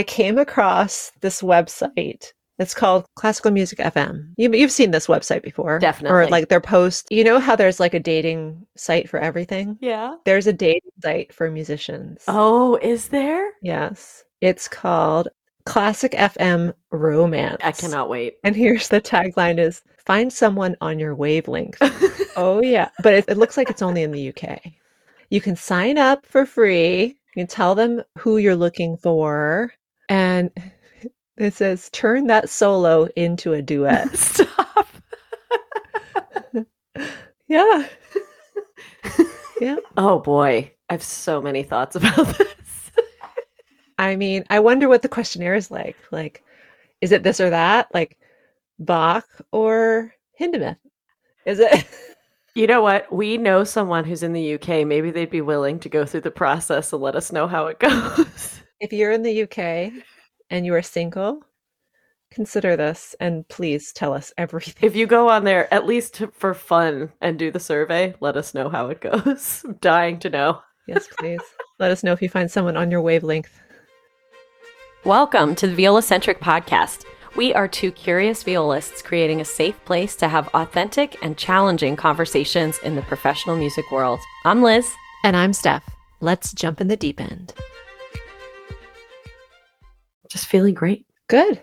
I came across this website. It's called Classical Music FM. You, you've seen this website before. Definitely. Or like their post. You know how there's like a dating site for everything? Yeah. There's a dating site for musicians. Oh, is there? Yes. It's called Classic FM Romance. I cannot wait. And here's the tagline is find someone on your wavelength. oh yeah. But it, it looks like it's only in the UK. You can sign up for free. You can tell them who you're looking for. And it says turn that solo into a duet. Stop. yeah. yeah. Oh boy. I have so many thoughts about this. I mean, I wonder what the questionnaire is like. Like, is it this or that? Like Bach or Hindemith? Is it? You know what? We know someone who's in the UK. Maybe they'd be willing to go through the process and let us know how it goes. If you're in the UK and you are single, consider this and please tell us everything. If you go on there, at least for fun, and do the survey, let us know how it goes. I'm dying to know. yes, please. Let us know if you find someone on your wavelength. Welcome to the Viola Centric Podcast. We are two curious violists creating a safe place to have authentic and challenging conversations in the professional music world. I'm Liz. And I'm Steph. Let's jump in the deep end. Just feeling great. Good.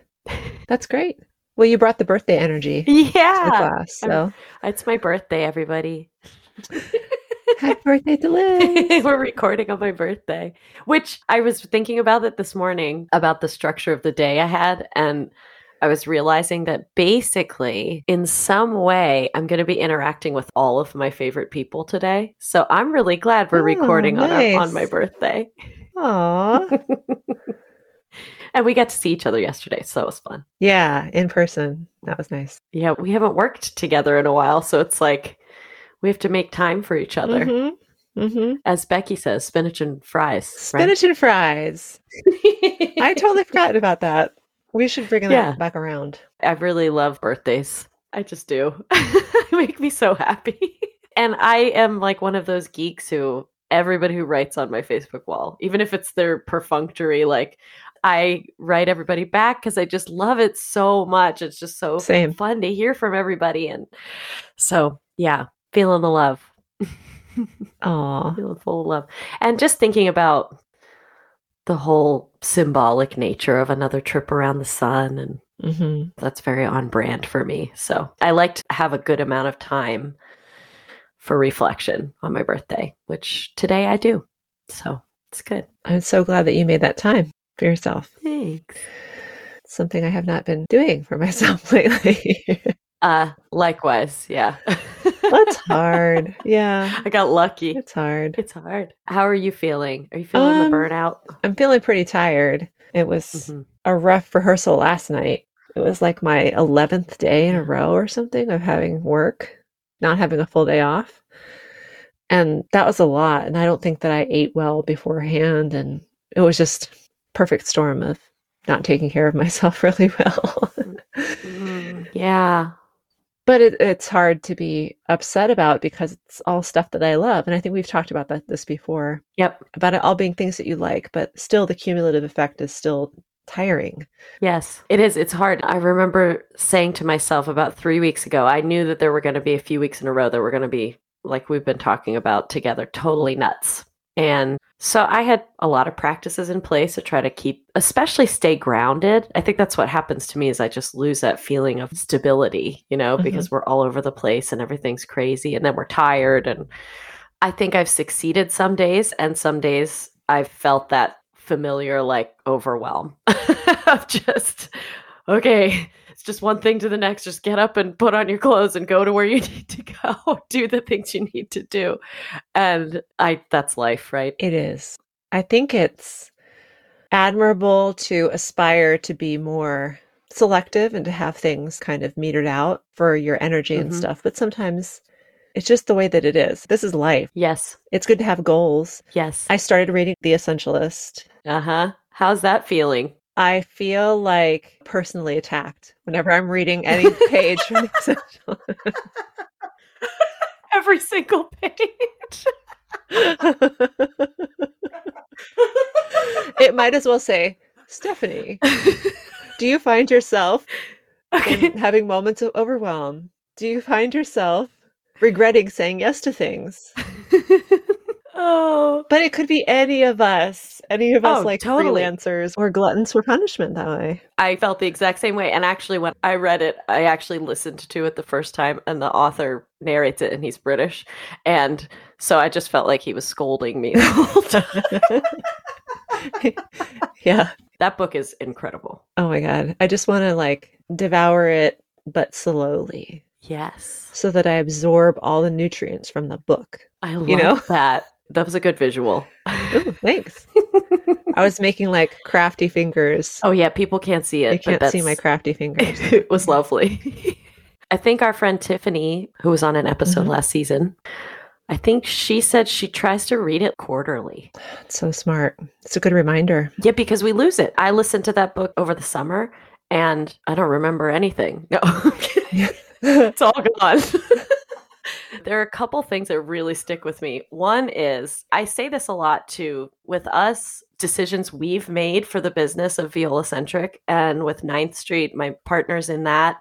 That's great. Well, you brought the birthday energy to the Yeah. class. So It's my birthday, everybody. happy birthday to Liz. We're recording on my birthday, which I was thinking about it this morning about the structure of the day I had. And I was realizing that basically, in some way, I'm going to be interacting with all of my favorite people today. So I'm really glad we're Oh, recording on, our, on my birthday. Aw. And we got to see each other yesterday. So it was fun. Yeah, in person. That was nice. Yeah, we haven't worked together in a while. So it's like we have to make time for each other. Mhm. Mhm. As Becky says, spinach and fries. right? Spinach and fries. I totally forgot about that. We should bring Yeah. that back around. I really love birthdays. I just do. they make me so happy. And I am like one of those geeks who everybody who writes on my Facebook wall, even if it's their perfunctory, like I write everybody back because I just love it so much. It's just so Same. fun to hear from everybody. And so, yeah, feeling the love, Aw. feeling full of love. And just thinking about the whole symbolic nature of another trip around the sun and hmm that's very on brand for me. So I like to have a good amount of time for reflection on my birthday, which today I do. So it's good. I'm so glad that you made that time for yourself. Thanks. It's something I have not been doing for myself lately. Uh, likewise. Yeah. That's hard. Yeah, I got lucky. it's hard. It's hard. How are you feeling? Are you feeling Um, the burnout? I'm feeling pretty tired. It was Mhm. a rough rehearsal last night. It was like my 11th day in a row or something of having work, not having a full day off. And that was a lot. And I don't think that I ate well beforehand. And it was just perfect storm of not taking care of myself really well. Mm, yeah. but it, it's hard to be upset about because it's all stuff that I love. And I think we've talked about that this before Yep. about it all being things that you like, but still the cumulative effect is still tiring. Yes, it is. It's hard. I remember saying to myself about three weeks ago, I knew that there were going to be a few weeks in a row that were going to be, like we've been talking about together, totally nuts. And so I had a lot of practices in place to try to keep, especially stay grounded. I think that's what happens to me is I just lose that feeling of stability, you know, Mhm. because we're all over the place and everything's crazy and then we're tired. And I think I've succeeded some days and some days I've felt that familiar like overwhelm of just okay it's just one thing to the next just get up and put on your clothes and go to where you need to go do the things you need to do and i that's life right It is. I think it's admirable to aspire to be more selective and to have things kind of metered out for your energy and Mhm. stuff. But sometimes it's just the way that it is. This is life. yes It's good to have goals. yes I started reading The Essentialist. uh-huh how's that feeling I feel like personally attacked whenever I'm reading any page from The Essentialist. every single page it might as well say Stephanie, do you find yourself Okay. having moments of overwhelm? Do you find yourself regretting saying yes to things? Oh. But it could be any of us, any of us Oh, like totally. freelancers or gluttons for punishment that way. I felt the exact same way. And actually, when I read it, I actually listened to it the first time, and the author narrates it, and he's British. And so I just felt like he was scolding me the whole time. yeah. that book is incredible. Oh my God. I just want to like devour it, but slowly Yes. so that I absorb all the nutrients from the book. I love You know? that. That was a good visual. Ooh, thanks. I was making like crafty fingers. oh, yeah. People can't see it. but can't see my crafty fingers. it was lovely. I think our friend Tiffany, who was on an episode Mhm. last season, I think she said she tries to read it quarterly. It's so smart. It's a good reminder. Yeah, because we lose it. I listened to that book over the summer and I don't remember anything. No, it's all gone. There are a couple things that really stick with me. One is I say this a lot too with us decisions we've made for the business of Viola Centric and with Ninth Street, my partners in that.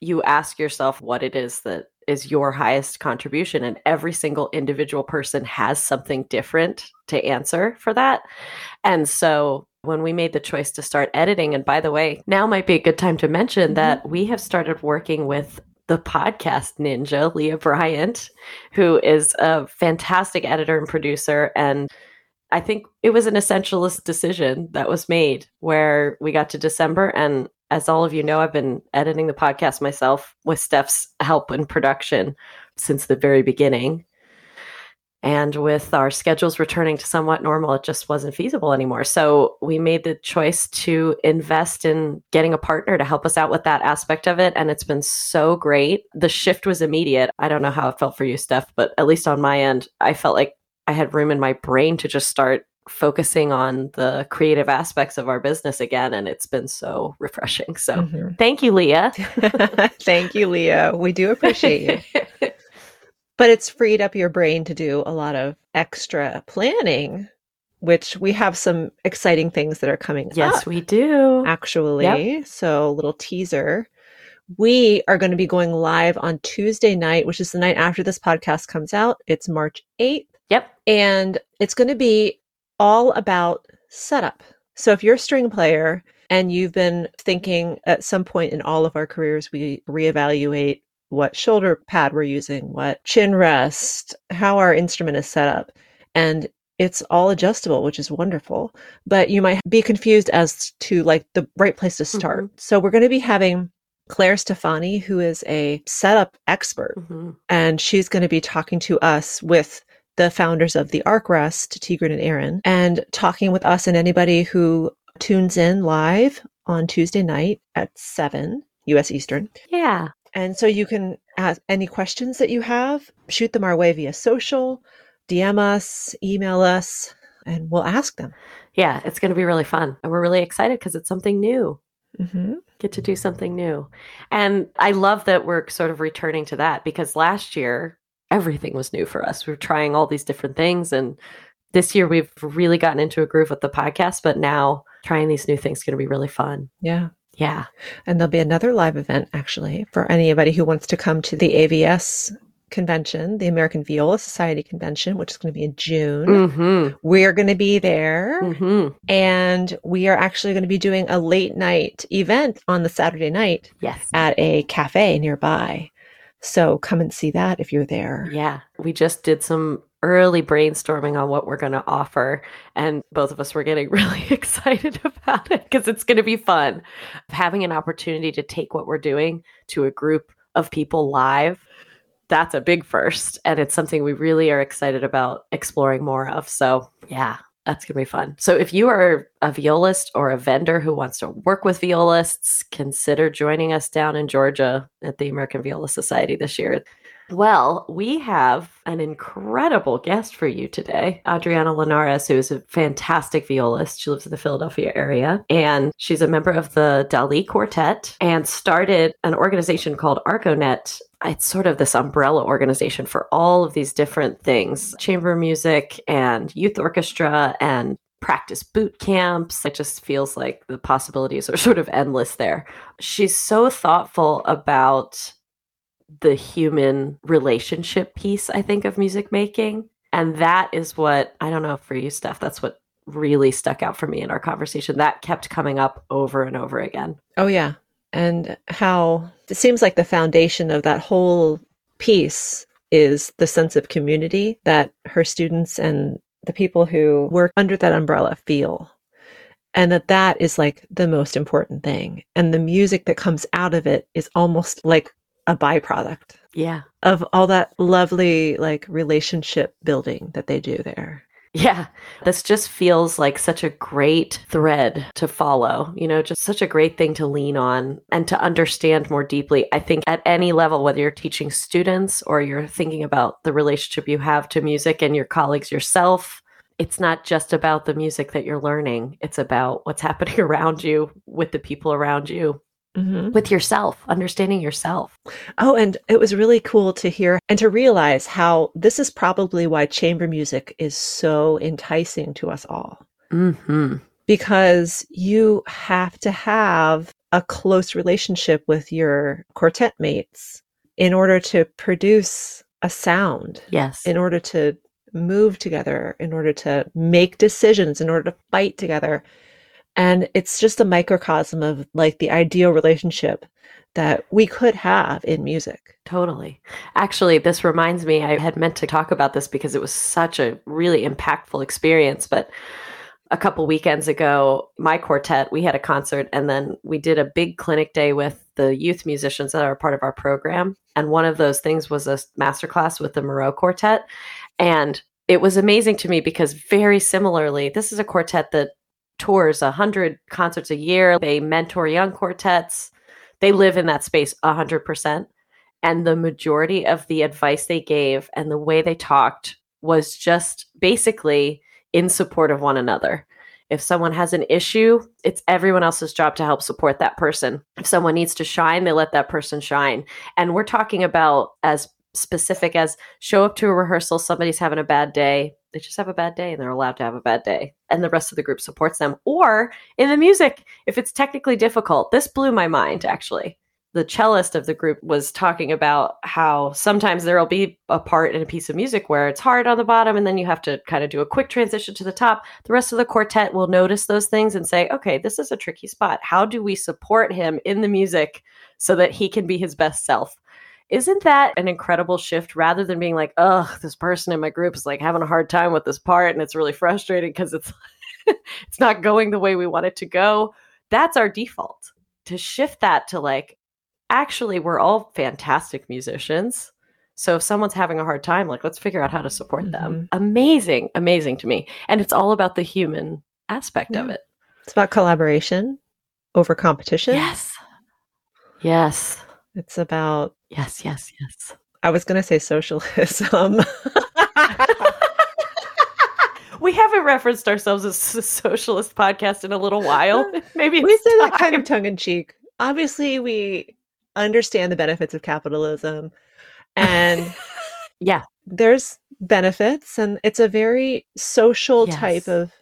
You ask yourself what it is that is your highest contribution, and every single individual person has something different to answer for that. And so when we made the choice to start editing, and by the way, now might be a good time to mention Mhm. that we have started working with the podcast ninja, Leah Bryant, who is a fantastic editor and producer. And I think it was an essentialist decision that was made where we got to December. And as all of you know, I've been editing the podcast myself with Steph's help in production since the very beginning. And with our schedules returning to somewhat normal, it just wasn't feasible anymore. So we made the choice to invest in getting a partner to help us out with that aspect of it. And it's been so great. The shift was immediate. I don't know how it felt for you, Steph, but at least on my end, I felt like I had room in my brain to just start focusing on the creative aspects of our business again. And it's been so refreshing. So Mhm. thank you, Leah. Thank you, Leah. We do appreciate you. But it's freed up your brain to do a lot of extra planning, which we have some exciting things that are coming yes, up, we do. actually. So, little teaser. We are going to be going live on Tuesday night, which is the night after this podcast comes out. It's March 8th. Yep. And it's going to be all about setup. So if you're a string player and you've been thinking at some point in all of our careers, we reevaluate what shoulder pad we're using, what chin rest, how our instrument is set up. And it's all adjustable, which is wonderful. But you might be confused as to like the right place to start. So we're going to be having Claire Stefani, who is a setup expert Mhm. and she's going to be talking to us with the founders of the ArcRest, Tigran and Aaron, and talking with us and anybody who tunes in live on Tuesday night at 7 US Eastern. Yeah. And so you can ask any questions that you have, shoot them our way via social, DM us, email us, and we'll ask them. Yeah, it's going to be really fun. And we're really excited because it's something new. hmm Get to do something new. And I love that we're sort of returning to that because last year, everything was new for us. We were trying all these different things. And this year, we've really gotten into a groove with the podcast. But now, trying these new things is going to be really fun. Yeah. Yeah. And there'll be another live event actually for anybody who wants to come to the AVS convention, the American Viola Society convention, which is going to be in June. Mm We're going to be there hmm. Mm hmm. and we are actually going to be doing a late night event on the Saturday night Yes. at a cafe nearby. So come and see that if you're there. Yeah, we just did some early brainstorming on what we're going to offer, and both of us were getting really excited about it because it's going to be fun. Having an opportunity to take what we're doing to a group of people live, that's a big first, and it's something we really are excited about exploring more of. So, yeah. That's going to be fun. So, if you are a violist or a vendor who wants to work with violists, consider joining us down in Georgia at the American Viola Society this year. Well, we have an incredible guest for you today, Adriana Linares, who is a fantastic violist. She lives in the Philadelphia area and she's a member of the Dali Quartet and started an organization called ArcoNet. It's sort of this umbrella organization for all of these different things chamber music and youth orchestra and practice boot camps. It just feels like the possibilities are sort of endless there. She's so thoughtful about the human relationship piece, I think, of music making. And that is what, I don't know for you, Steph, that's what really stuck out for me in our conversation. That kept coming up over and over again. Oh, yeah. And how it seems like the foundation of that whole piece is the sense of community that her students and the people who work under that umbrella feel and that that is like the most important thing and the music that comes out of it is almost like a byproduct yeah. of all that lovely like relationship building that they do there. Yeah, this just feels like such a great thread to follow, you know, just such a great thing to lean on and to understand more deeply. I think at any level, whether you're teaching students or you're thinking about the relationship you have to music and your colleagues yourself, it's not just about the music that you're learning, it's about what's happening around you with the people around you mm-hmm. with yourself, understanding yourself. Oh, and it was really cool to hear and to realize how this is probably why chamber music is so enticing to us all. Mm-hmm. Because you have to have a close relationship with your quartet mates in order to produce a sound. Yes. In order to move together, in order to make decisions, in order to fight together. And it's just a microcosm of like the ideal relationship that we could have in music. Totally. Actually, this reminds me, I had meant to talk about this because it was such a really impactful experience. But a couple weekends ago, my quartet, we had a concert and then we did a big clinic day with the youth musicians that are part of our program. And one of those things was a masterclass with the Miró Quartet. And it was amazing to me because very similarly, this is a quartet that tours 100 concerts a year. They mentor young quartets. They live in that space 100%. And the majority of the advice they gave and the way they talked was just basically in support of one another. If someone has an issue, it's everyone else's job to help support that person. If someone needs to shine, they let that person shine. And we're talking about as specific as show up to a rehearsal, somebody's having a bad day, they just have a bad day and they're allowed to have a bad day. And the rest of the group supports them. Or in the music if it's technically difficult this blew my mind actually. The cellist of the group was talking about how sometimes there will be a part in a piece of music where it's hard on the bottom and then you have to kind of do a quick transition to the top. The rest of the quartet will notice those things and say okay this is a tricky spot. How do we support him in the music so that he can be his best self isn't that an incredible shift rather than being like, oh, this person in my group is like having a hard time with this part and it's really frustrating because it's it's not going the way we want it to go. That's our default. To shift that to like, actually, we're all fantastic musicians. So if someone's having a hard time, like let's figure out how to support mm-hmm. them. Amazing, amazing to me. And it's all about the human aspect yeah. of it. It's about collaboration over competition. Yes. Yes. It's about Yes, yes, yes. I was going to say socialism. we haven't referenced ourselves as a socialist podcast in a little while. Maybe we say that kind of tongue in cheek. Obviously, we understand the benefits of capitalism, and yeah, there's benefits, and it's a very social yes. type of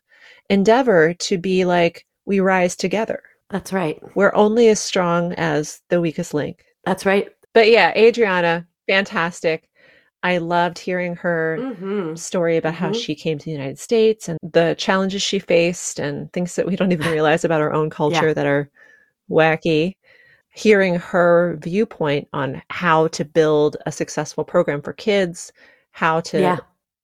endeavor to be like we rise together. That's right. We're only as strong as the weakest link. That's right. But yeah, Adriana, fantastic. I loved hearing her mm-hmm. story about mm-hmm. how she came to the United States and the challenges she faced and things that we don't even realize about our own culture yeah. that are wacky. Hearing her viewpoint on how to build a successful program for kids, how to yeah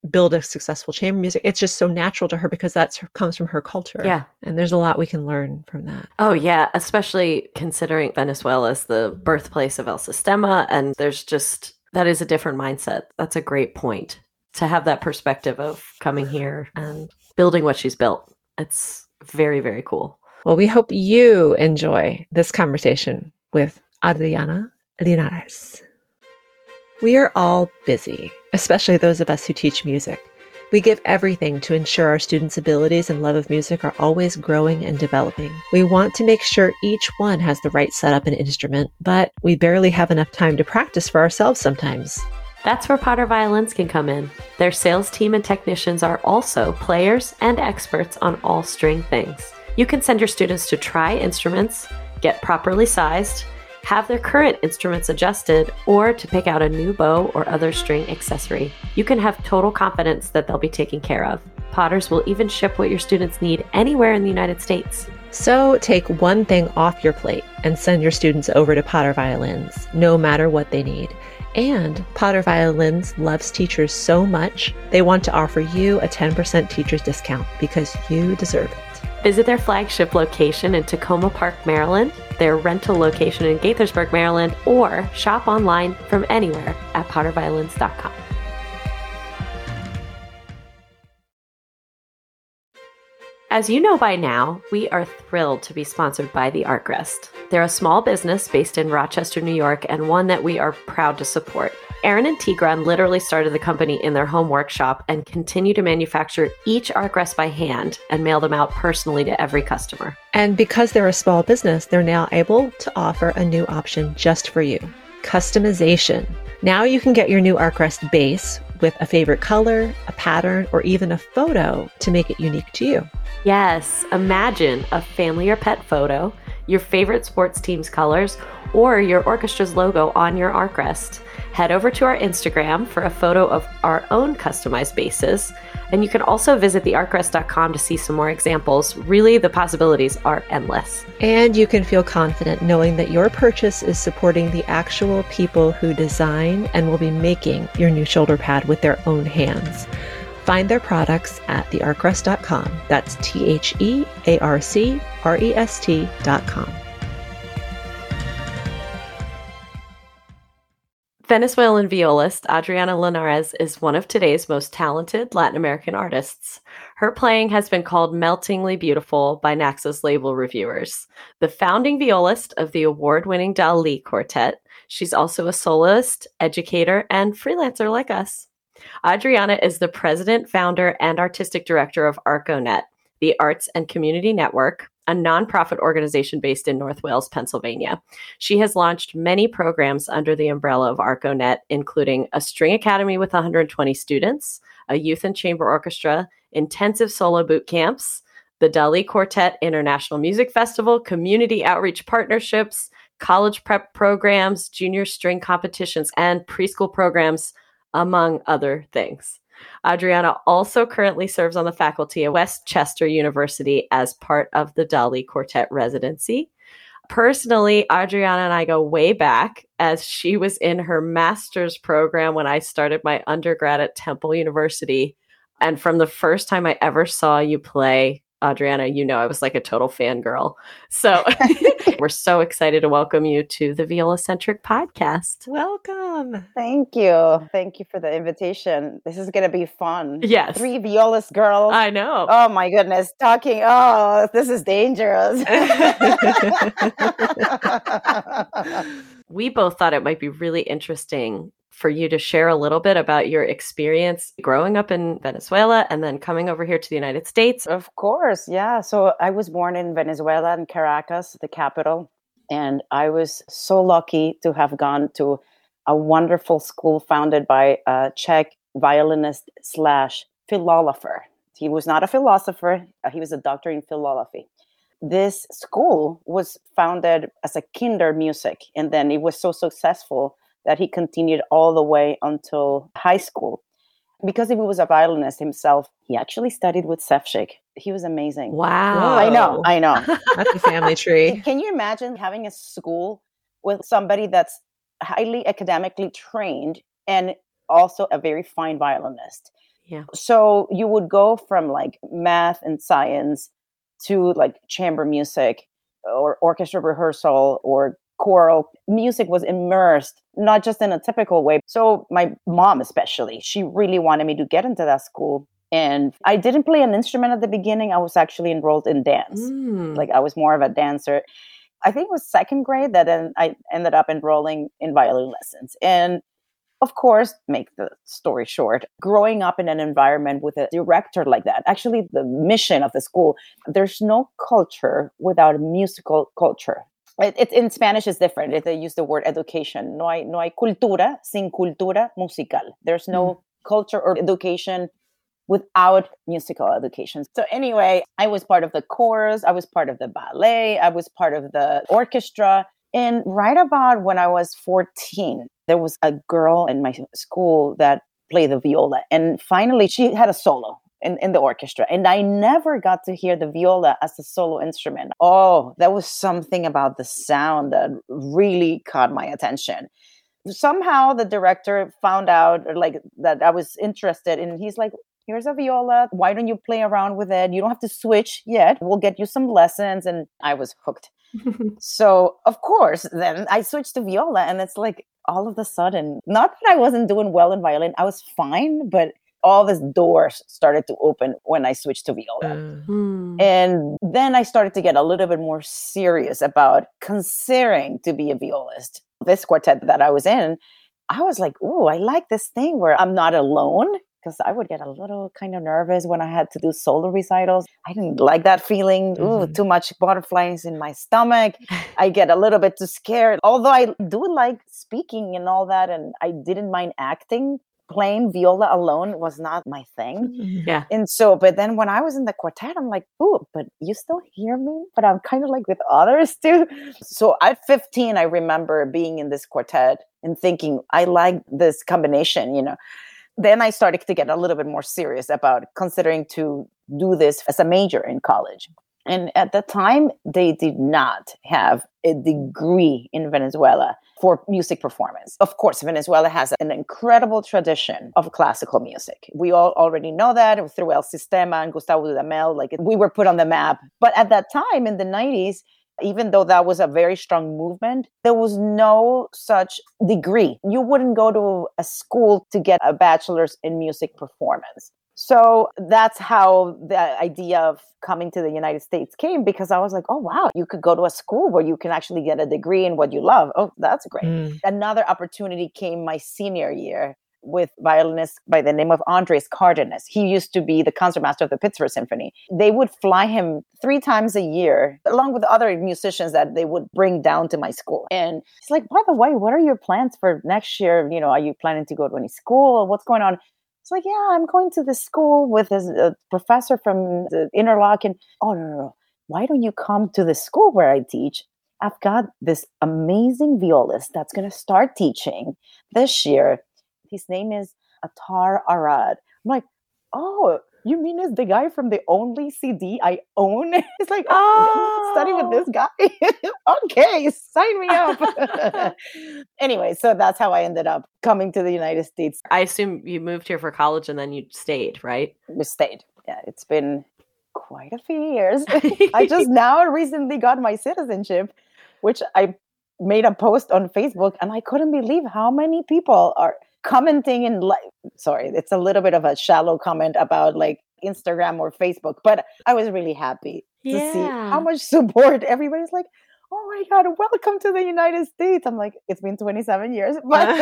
build a successful chamber music it's just so natural to her because that comes from her culture. Yeah. And there's a lot we can learn from that. Oh yeah especially considering venezuela as the birthplace of el sistema and there's just that is a different mindset. That's a great point to have that perspective of coming here and building what she's built. It's very very cool. Well we hope you enjoy this conversation with adriana linares we are all busy especially those of us who teach music. We give everything to ensure our students' abilities and love of music are always growing and developing. We want to make sure each one has the right setup and instrument, but we barely have enough time to practice for ourselves sometimes. That's where Potter Violins can come in. Their sales team and technicians are also players and experts on all string things. You can send your students to try instruments, get properly sized, have their current instruments adjusted, or to pick out a new bow or other string accessory. You can have total confidence that they'll be taken care of. Potters will even ship what your students need anywhere in the United States. So take one thing off your plate and send your students over to Potter Violins, no matter what they need. And Potter Violins loves teachers so much, they want to offer you a 10% teacher's discount because you deserve it. Visit their flagship location in Takoma Park, Maryland, their rental location in Gaithersburg, Maryland, or shop online from anywhere at potterviolins.com. As you know by now, we are thrilled to be sponsored by the ArcRest. They're a small business based in Rochester, New York, and one that we are proud to support. Aaron and Tigran literally started the company in their home workshop and continue to manufacture each ArcRest by hand and mail them out personally to every customer. And because they're a small business, they're now able to offer a new option just for you customization. Now you can get your new ArcRest base with a favorite color, a pattern, or even a photo to make it unique to you. Yes, imagine a family or pet photo, your favorite sports team's colors, or your orchestra's logo on your ArcRest. Head over to our Instagram for a photo of our own customized bases. And you can also visit thearcrest.com to see some more examples. Really, the possibilities are endless. And you can feel confident knowing that your purchase is supporting the actual people who design and will be making your new shoulder pad with their own hands. Find their products at thearcrest.com. That's T H E A R C R E S T.com. Venezuelan violist Adriana Linares is one of today's most talented Latin American artists. Her playing has been called meltingly beautiful by Naxos label reviewers. The founding violist of the award winning Dali Quartet, she's also a soloist, educator, and freelancer like us. Adriana is the president, founder, and artistic director of ArcoNet, the Arts and Community Network, a nonprofit organization based in North Wales, Pennsylvania. She has launched many programs under the umbrella of ArcoNet, including a string academy with 120 students, a youth and chamber orchestra, intensive solo boot camps, the Dali Quartet International Music Festival, community outreach partnerships, college prep programs, junior string competitions, and preschool programs, among other things. Adriana also currently serves on the faculty at West Chester University as part of the Dali Quartet residency. Personally, Adriana and I go way back as she was in her master's program when I started my undergrad at Temple University. And from the first time I ever saw you play, Adriana, you know I was like a total fangirl. So we're so excited to welcome you to the Viola Centric podcast. Welcome. Thank you. Thank you for the invitation. This is going to be fun. Yes. Three violist girls. I know. Oh my goodness. Talking. Oh, this is dangerous. we both thought it might be really interesting for you to share a little bit about your experience growing up in Venezuela and then coming over here to the United States. Of course, yeah. So I was born in Venezuela, in Caracas, the capital. And I was so lucky to have gone to a wonderful school founded by a Czech violinist slash philosopher. He was not a philosopher, uh, he was a doctor in philosophy. This school was founded as a kinder music, and then it was so successful that he continued all the way until high school. Because he was a violinist himself, he actually studied with Ševčík. He was amazing. Wow. I know, I know. That's a family tree. Can you imagine having a school with somebody that's highly academically trained and also a very fine violinist? Yeah. So you would go from like math and science to like chamber music or orchestra rehearsal or choral music was immersed not just in a typical way so my mom especially she really wanted me to get into that school. And i didn't play an instrument at the beginning i was actually enrolled in dance. Mm. like i was more of a dancer. I think it was second grade that then i ended up enrolling in violin lessons. And of course make the story short growing up in an environment with a director like that actually the mission of the school there's no culture without a musical culture it, it, in Spanish is different. They use the word education. No hay, no hay cultura sin cultura musical. There's no mm. culture or education without musical education. So anyway, I was part of the chorus, I was part of the ballet, I was part of the orchestra. And right about when I was 14, there was a girl in my school that played the viola. And finally, she had a solo in, in the orchestra. And I never got to hear the viola as a solo instrument. Oh, that was something about the sound that really caught my attention. Somehow the director found out like that I was interested and he's like, here's a viola. Why don't you play around with it? You don't have to switch yet. We'll get you some lessons. And I was hooked. so of course, then I switched to viola and it's like all of a sudden, not that I wasn't doing well in violin, I was fine, but all these doors started to open when I switched to viola. Uh, And then I started to get a little bit more serious about considering to be a violist. This quartet that I was in, I was like, oh, I like this thing where I'm not alone because I would get a little kind of nervous when I had to do solo recitals. I didn't like that feeling. Mm-hmm. Ooh, too much butterflies in my stomach. I get a little bit too scared. Although I do like speaking and all that, and I didn't mind acting, playing viola alone was not my thing. Mm-hmm. Yeah. And so, but then when I was in the quartet, I'm like, oh, but you still hear me? But I'm kind of like with others too. So at 15, I remember being in this quartet and thinking, I like this combination, you know. Then I started to get a little bit more serious about considering to do this as a major in college. And at the time, they did not have a degree in Venezuela for music performance. Of course, Venezuela has an incredible tradition of classical music. We all already know that through El Sistema and Gustavo Dudamel, like we were put on the map. But at that time in the 90s, even though that was a very strong movement, there was no such degree. You wouldn't go to a school to get a bachelor's in music performance. So that's how the idea of coming to the United States came because I was like, oh, wow, you could go to a school where you can actually get a degree in what you love. Oh, that's great. Mm. Another opportunity came my senior year with violinist by the name of Andres Cardenas. He used to be the concertmaster of the Pittsburgh Symphony. They would fly him three times a year, along with other musicians that they would bring down to my school. And he's like, by the way, what are your plans for next year? You know, are you planning to go to any school? What's going on? It's like, yeah, I'm going to the school with a uh, professor from the Interlochen. Oh, no, no, no. Why don't you come to the school where I teach? I've got this amazing violist that's going to start teaching this year. His name is Atar Arad. I'm like, oh, you mean it's the guy from the only CD I own? It's like, oh, study with this oh. guy. okay, sign me up. anyway, so that's how I ended up coming to the United States. I assume you moved here for college and then you stayed, right? We stayed. Yeah, it's been quite a few years. I just now recently got my citizenship, which I made a post on Facebook and I couldn't believe how many people are commenting and like sorry it's a little bit of a shallow comment about like instagram or facebook but i was really happy to yeah. see how much support everybody's like oh my god welcome to the united states i'm like it's been 27 years but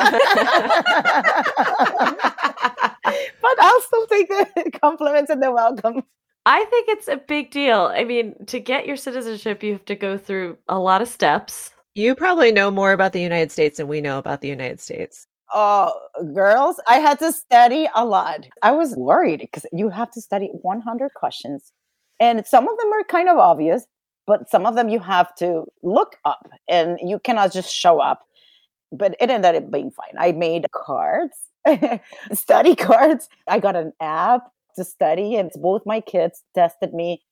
but i'll still take the compliments and the welcome I think it's a big deal. I mean, to get your citizenship, you have to go through a lot of steps. You probably know more about the United States than we know about the United States uh, girls, I had to study a lot. I was worried because you have to study 100 questions. And some of them are kind of obvious, but some of them you have to look up and you cannot just show up. But it ended up being fine. I made cards, study cards. I got an app to study, and both my kids tested me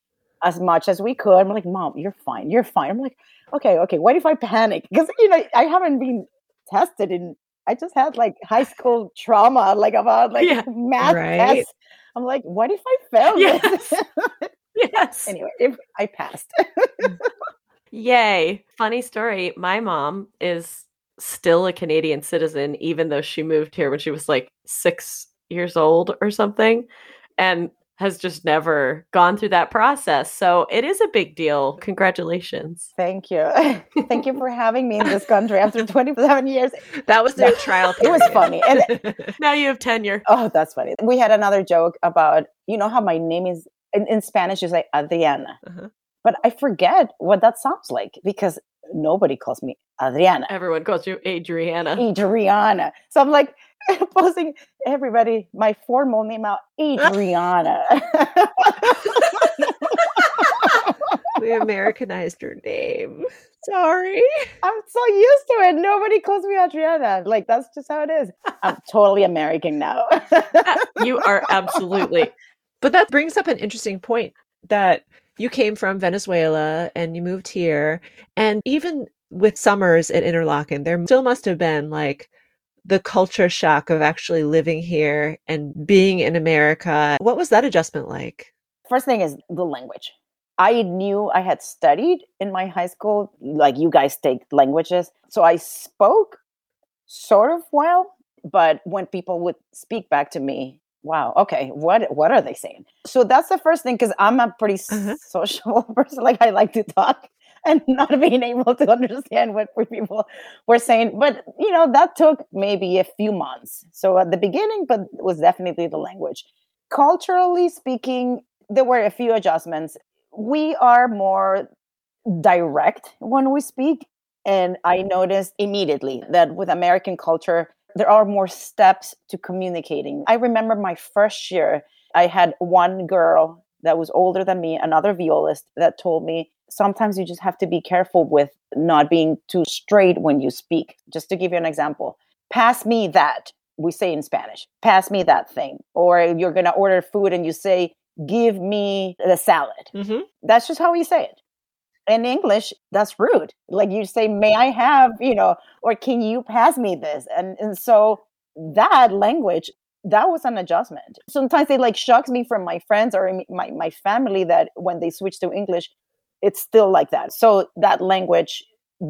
as much as we could. I'm like, Mom, you're fine. You're fine. I'm like, okay, okay. What if I panic? Because, you know, I haven't been tested in I just had like high school trauma, like about uh, like yeah, math right. tests. I'm like, what if I fail yes. this? yes. Anyway, if I passed. Mm. Yay. Funny story. My mom is still a Canadian citizen, even though she moved here when she was like six years old or something. And has just never gone through that process. So it is a big deal. Congratulations. Thank you. Thank you for having me in this country after 27 years. That was their trial period. It was funny. And now you have tenure. Oh, that's funny. We had another joke about, you know how my name is in, in Spanish you say Adriana. Uh-huh. But I forget what that sounds like because nobody calls me Adriana. Everyone calls you Adriana. Adriana. So I'm like posting everybody my formal name out, Adriana. we Americanized her name. Sorry. I'm so used to it. Nobody calls me Adriana. Like that's just how it is. I'm totally American now. Uh, you are absolutely. But that brings up an interesting point that you came from Venezuela and you moved here. And even with summers at Interlochen, there still must have been like the culture shock of actually living here and being in America. What was that adjustment like? First thing is the language. I knew I had studied in my high school, like you guys take languages. So I spoke sort of well, but when people would speak back to me, wow, okay, what what are they saying? So that's the first thing because I'm a pretty uh-huh. social person. Like I like to talk and not being able to understand what people were saying. But you know, that took maybe a few months. So at the beginning, but it was definitely the language. Culturally speaking, there were a few adjustments we are more direct when we speak. And I noticed immediately that with American culture, there are more steps to communicating. I remember my first year, I had one girl that was older than me, another violist, that told me sometimes you just have to be careful with not being too straight when you speak. Just to give you an example, pass me that. We say in Spanish, pass me that thing. Or you're going to order food and you say, give me the salad. Mm-hmm. That's just how we say it. In English, that's rude. Like you say, may I have, you know, or can you pass me this? And and so that language, that was an adjustment. Sometimes it like shocks me from my friends or my, my family that when they switch to English, it's still like that. So that language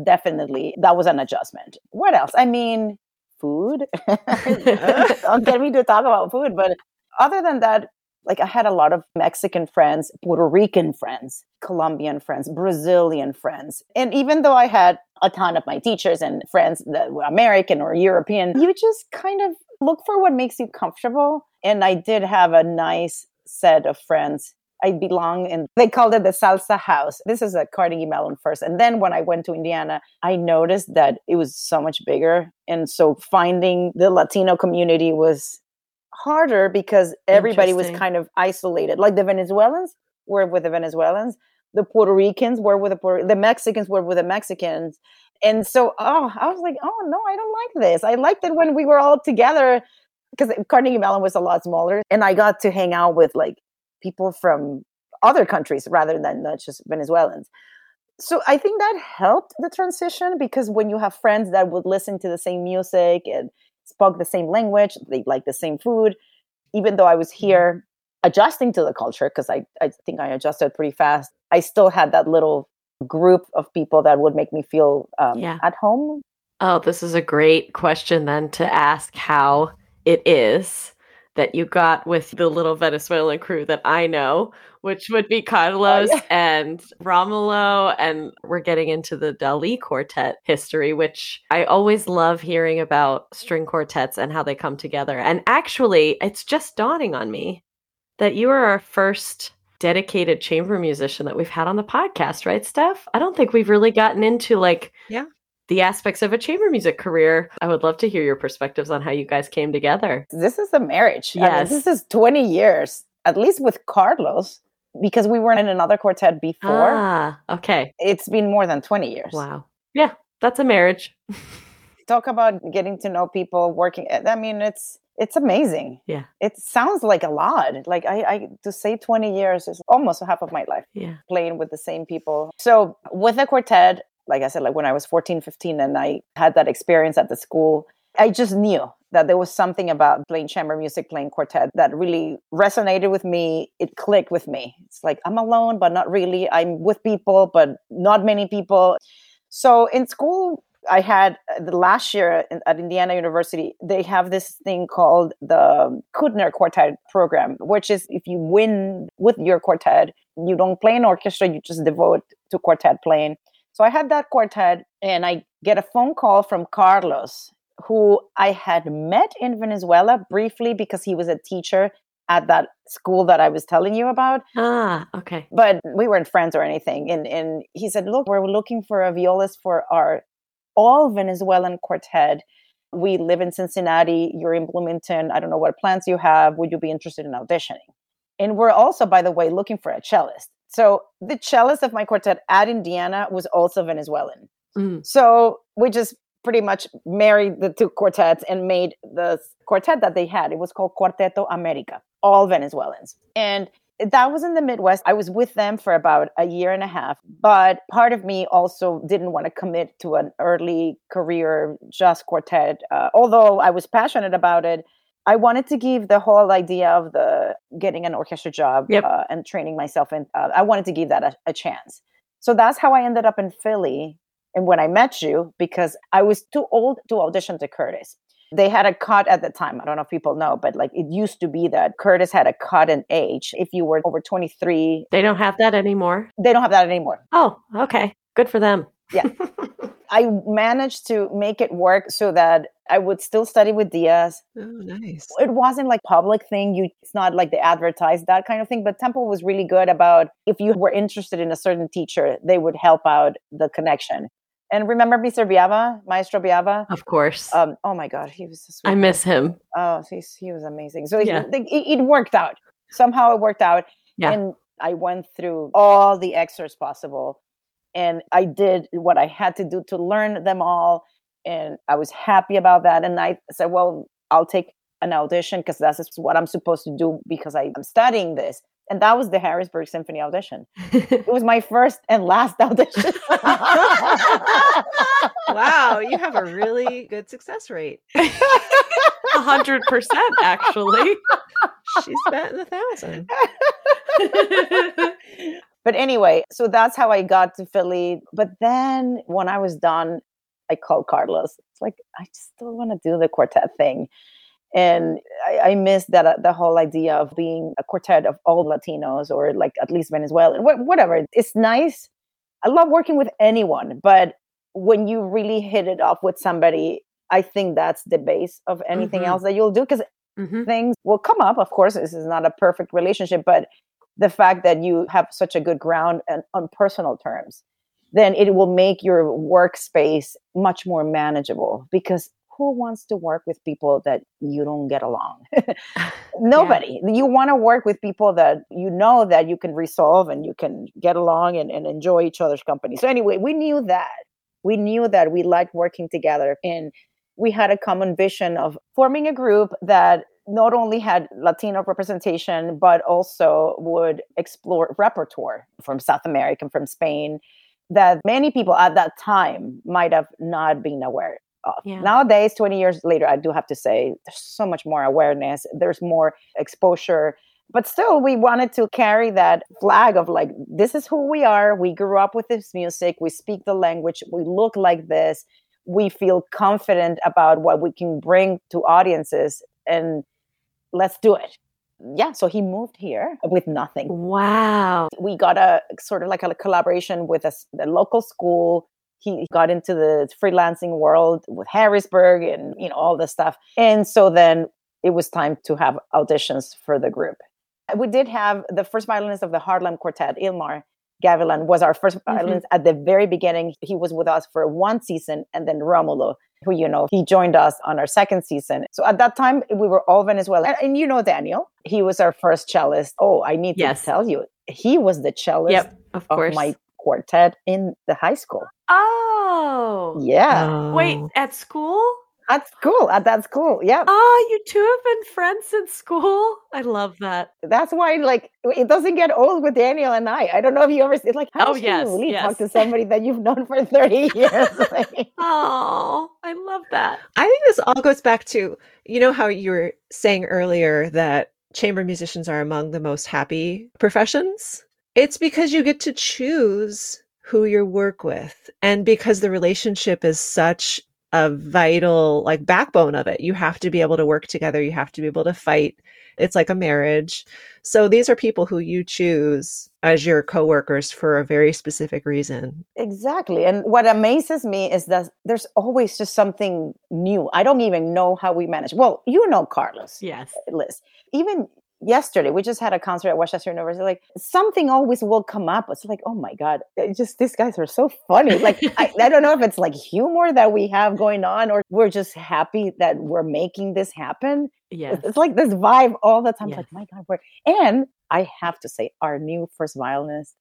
definitely that was an adjustment. What else? I mean, food. Don't get me to talk about food, but other than that, like I had a lot of Mexican friends, Puerto Rican friends, Colombian friends, Brazilian friends. And even though I had a ton of my teachers and friends that were American or European, you just kind of look for what makes you comfortable. And I did have a nice set of friends. I belong in, they called it the salsa house. This is a Carnegie Mellon first. And then when I went to Indiana, I noticed that it was so much bigger. And so finding the Latino community was harder because everybody was kind of isolated. Like the Venezuelans were with the Venezuelans, the Puerto Ricans were with the Puerto, the Mexicans were with the Mexicans. And so, oh, I was like, oh no, I don't like this. I liked it when we were all together because Carnegie Mellon was a lot smaller, and I got to hang out with like people from other countries rather than not just Venezuelans. So I think that helped the transition because when you have friends that would listen to the same music and spoke the same language, they like the same food. Even though I was mm-hmm. here adjusting to the culture, because I, I think I adjusted pretty fast, I still had that little group of people that would make me feel um, yeah. at home. Oh, this is a great question then to ask how it is that you got with the little Venezuelan crew that I know which would be Carlos oh, yeah. and Romulo. And we're getting into the Dali quartet history, which I always love hearing about string quartets and how they come together. And actually, it's just dawning on me that you are our first dedicated chamber musician that we've had on the podcast, right, Steph? I don't think we've really gotten into like yeah the aspects of a chamber music career. I would love to hear your perspectives on how you guys came together. This is a marriage. Yes. I mean, this is 20 years, at least with Carlos because we weren't in another quartet before. Ah, okay. It's been more than 20 years. Wow. Yeah, that's a marriage. Talk about getting to know people, working. I mean, it's it's amazing. Yeah. It sounds like a lot. Like I, I to say 20 years is almost half of my life. Yeah. Playing with the same people. So with the quartet, like I said, like when I was 14, 15, and I had that experience at the school, I just knew that there was something about playing chamber music, playing quartet that really resonated with me. It clicked with me. It's like I'm alone, but not really. I'm with people, but not many people. So in school, I had uh, the last year at Indiana University, they have this thing called the Kuttner Quartet program, which is if you win with your quartet, you don't play an orchestra, you just devote to quartet playing. So I had that quartet, and I get a phone call from Carlos who I had met in Venezuela briefly because he was a teacher at that school that I was telling you about. Ah, okay. But we weren't friends or anything. And and he said, Look, we're looking for a violist for our all Venezuelan quartet. We live in Cincinnati, you're in Bloomington. I don't know what plans you have. Would you be interested in auditioning? And we're also, by the way, looking for a cellist. So the cellist of my quartet at Indiana was also Venezuelan. Mm. So we just pretty much married the two quartets and made the quartet that they had. It was called Cuarteto America, all Venezuelans. And that was in the Midwest. I was with them for about a year and a half, but part of me also didn't want to commit to an early career jazz quartet. Uh, although I was passionate about it, I wanted to give the whole idea of the getting an orchestra job Yep. uh, and training myself, and uh, I wanted to give that a, a chance. So that's how I ended up in Philly. And when I met you, because I was too old to audition to Curtis. They had a cut at the time. I don't know if people know, but like it used to be that Curtis had a cut in age. If you were over 23, They don't have that anymore. they don't have that anymore. Oh, okay. Good for them. Yeah. I managed to make it work so that I would still study with Diaz. Oh, nice. It wasn't like public thing. You it's not like they advertised that kind of thing. But Temple was really good about if you were interested in a certain teacher, they would help out the connection. And remember Mr. Biava, Maestro Biava? of course. Um, oh my God, he was sweet I miss him. Oh, he's, he was amazing. So Yeah. it, it, it worked out. Somehow it worked out. Yeah. And I went through all the extras possible. And I did what I had to do to learn them all. And I was happy about that. And I said, well, I'll take an audition because that's what I'm supposed to do because I'm studying this. And that was the Harrisburg Symphony audition. It was my first and last audition. wow, you have a really good success rate. A hundred percent, actually. She's betting a thousand. but anyway, so that's how I got to Philly. But then when I was done, I called Carlos. It's like I just still want to do the quartet thing, and I, I miss that uh, the whole idea of being a quartet of all Latinos or like at least Venezuelan, wha- whatever. It's nice. I love working with anyone, but when you really hit it off with somebody, I think that's the base of anything Mhm. else that you'll do because hmm things will come up. Of course, this is not a perfect relationship, but the fact that you have such a good ground and on personal terms, then it will make your workspace much more manageable because who wants to work with people that you don't get along? Nobody. You want to work with people that you know that you can resolve and you can get along and, and enjoy each other's company. So, anyway, we knew that. We knew that we liked working together and we had a common vision of forming a group that not only had Latino representation, but also would explore repertoire from South America and from Spain that many people at that time might have not been aware of. Yeah. Nowadays, 20 years later, I do have to say there's so much more awareness, there's more exposure. But still, we wanted to carry that flag of like, this is who we are. We grew up with this music. We speak the language. We look like this. We feel confident about what we can bring to audiences. And let's do it. Yeah. So he moved here with nothing Wow. we got a sort of like a collaboration with a, the local school. He got into the freelancing world with Harrisburg and you know all this stuff. And so then it was time to have auditions for the group. We did have the first violinist of the Harlem Quartet, Ilmar Gavilan, was our 1st mm-hmm. violinist at the very beginning. He was with us for one season, and then Romulo, who you know, he joined us on our second season. So at that time, we were all Venezuelan. And, and you know Daniel, he was our first cellist. Oh, I need to tell you, he was the cellist Yep. Of of my quartet in the high school. Oh. Yeah, Wait, Oh. at school? at school, at that school. Yeah, Oh, you two have been friends in school? I love that. that's why like it doesn't get old with Daniel and I. I don't know if you ever. It's like how Oh, can yes, you really yes. talk to somebody that you've known for thirty years? Like, Oh, I love that. I think this all goes back to, you know, how you were saying earlier that chamber musicians are among the most happy professions? It's because you get to choose who you work with. And because the relationship is such a vital, like, backbone of it, you have to be able to work together. You have to be able to fight. It's like a marriage. So these are people who you choose as your coworkers for a very specific reason. Exactly. And what amazes me is that there's always just something new. I don't even know how we manage. Well, you know Carlos, Yes. Liz. Even yesterday we just had a concert at West Chester University. Like something always will come up. It's like, oh my god, just these guys are so funny. Like I, I don't know if it's like humor that we have going on, or we're just happy that we're making this happen. Yes. It's like this vibe all the time. Yes. like, my God, we're and I have to say, our new first violinist.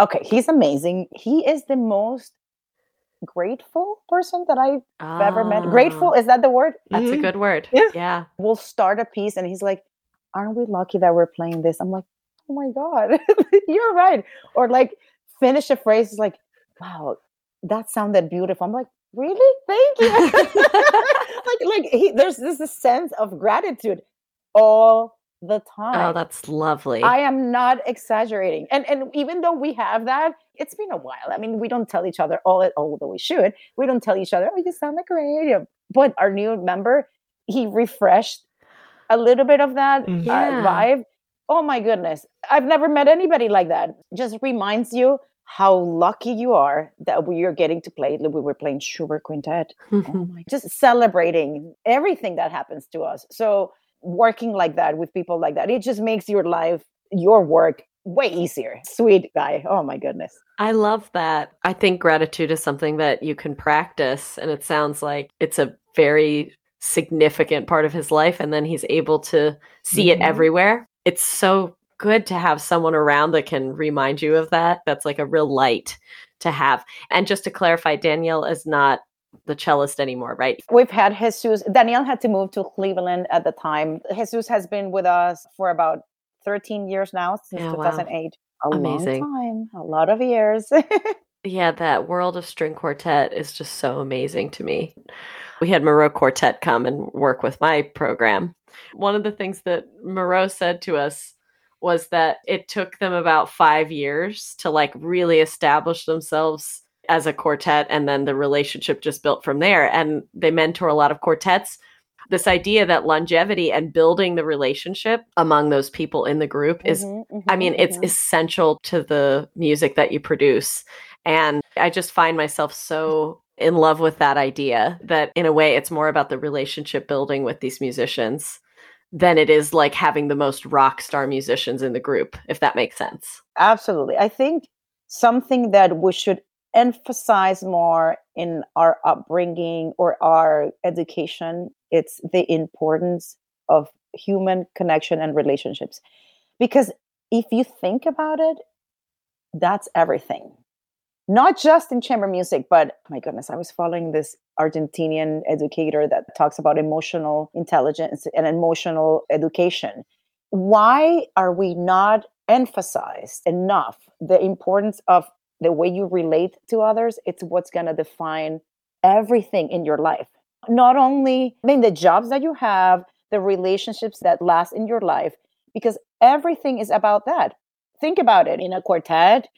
Okay, he's amazing. He is the most grateful person that I've ever met. Grateful Ah, is that the word? That's a Mhm. good word. Yeah. Yeah. We'll start a piece, and he's like, "Aren't we lucky that we're playing this?" I'm like, "Oh my God, you're right." Or like finish a phrase, is like, "Wow, that sounded beautiful." I'm like, "Really? Thank you." like, like he, there's this sense of gratitude all the oh, time. Oh, that's lovely. I am not exaggerating. And and even though we have that, it's been a while. I mean, we don't tell each other all it although we should. We don't tell each other, oh, you sound like a great. But our new member, he refreshed a little bit of that Mhm. uh, vibe. Oh my goodness. I've never met anybody like that. Just reminds you how lucky you are that we are getting to play. We were playing Schubert Quintet oh my just celebrating everything that happens to us so working like that with people like that it just makes your life your work way easier sweet guy oh my goodness I love that. I think gratitude is something that you can practice, and it sounds like it's a very significant part of his life. And then he's able to see it Mhm. everywhere. It's so good to have someone around that can remind you of that. That's like a real light to have. And just to clarify, Danielle is not the cellist anymore, right? we've had jesus danielle had to move to cleveland at the time jesus has been with us for about 13 years now since Yeah, wow. 2008 a Amazing. long time a lot of years Yeah, that world of string quartet is just so amazing to me. We had Miró Quartet come and work with my program. One of the things that Miró said to us was that it took them about five years to like really establish themselves as a quartet, and then the relationship just built from there. And they mentor a lot of quartets. This idea that longevity and building the relationship among those people in the group is Mhm, I mhm, mean, it's mhm. essential to the music that you produce. And I just find myself so in love with that idea that, in a way, it's more about the relationship building with these musicians than it is like having the most rock star musicians in the group, if that makes sense. Absolutely. I think something that we should emphasize more in our upbringing or our education it's the importance of human connection and relationships because if you think about it that's everything not just in chamber music but oh my goodness i was following this argentinian educator that talks about emotional intelligence and emotional education. Why are we not emphasized enough the importance of the way you relate to others? It's what's going to define everything in your life. Not only i mean the jobs that you have the relationships that last in your life because everything is about that. Think about it. In a quartet